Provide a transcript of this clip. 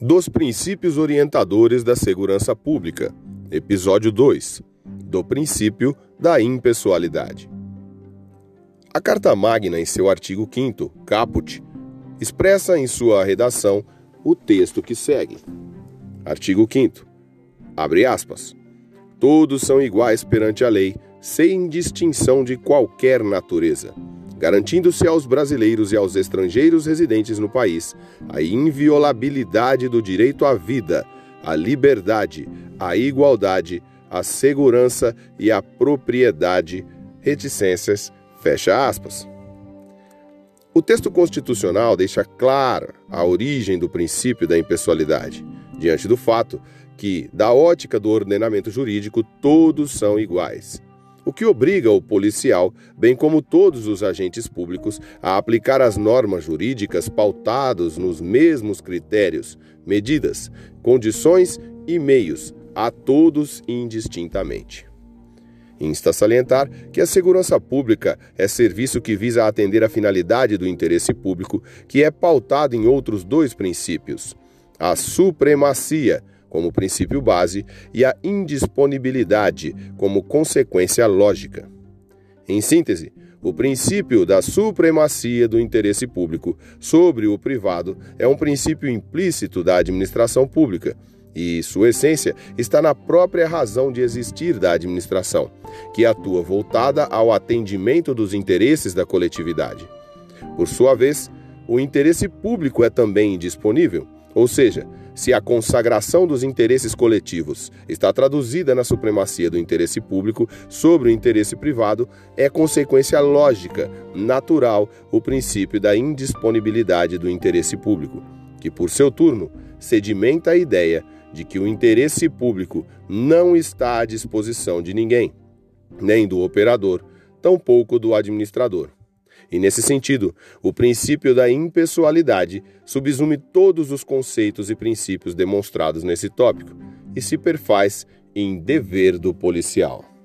dos princípios orientadores da segurança pública. Episódio 2 do princípio da impessoalidade. A Carta Magna, em seu artigo 5, caput, expressa em sua redação o texto que segue. Artigo 5. Abre aspas. Todos são iguais perante a lei, sem distinção de qualquer natureza garantindo-se aos brasileiros e aos estrangeiros residentes no país a inviolabilidade do direito à vida, à liberdade, à igualdade, à segurança e à propriedade. Reticências, fecha aspas. O texto constitucional deixa clara a origem do princípio da impessoalidade, diante do fato que, da ótica do ordenamento jurídico, todos são iguais o que obriga o policial, bem como todos os agentes públicos, a aplicar as normas jurídicas pautados nos mesmos critérios, medidas, condições e meios, a todos indistintamente. Insta salientar que a segurança pública é serviço que visa atender a finalidade do interesse público, que é pautado em outros dois princípios: a supremacia como princípio base e a indisponibilidade como consequência lógica. Em síntese, o princípio da supremacia do interesse público sobre o privado é um princípio implícito da administração pública e sua essência está na própria razão de existir da administração, que atua voltada ao atendimento dos interesses da coletividade. Por sua vez, o interesse público é também indisponível, ou seja, se a consagração dos interesses coletivos está traduzida na supremacia do interesse público sobre o interesse privado, é consequência lógica, natural, o princípio da indisponibilidade do interesse público, que, por seu turno, sedimenta a ideia de que o interesse público não está à disposição de ninguém, nem do operador, tampouco do administrador. E nesse sentido, o princípio da impessoalidade subsume todos os conceitos e princípios demonstrados nesse tópico e se perfaz em dever do policial.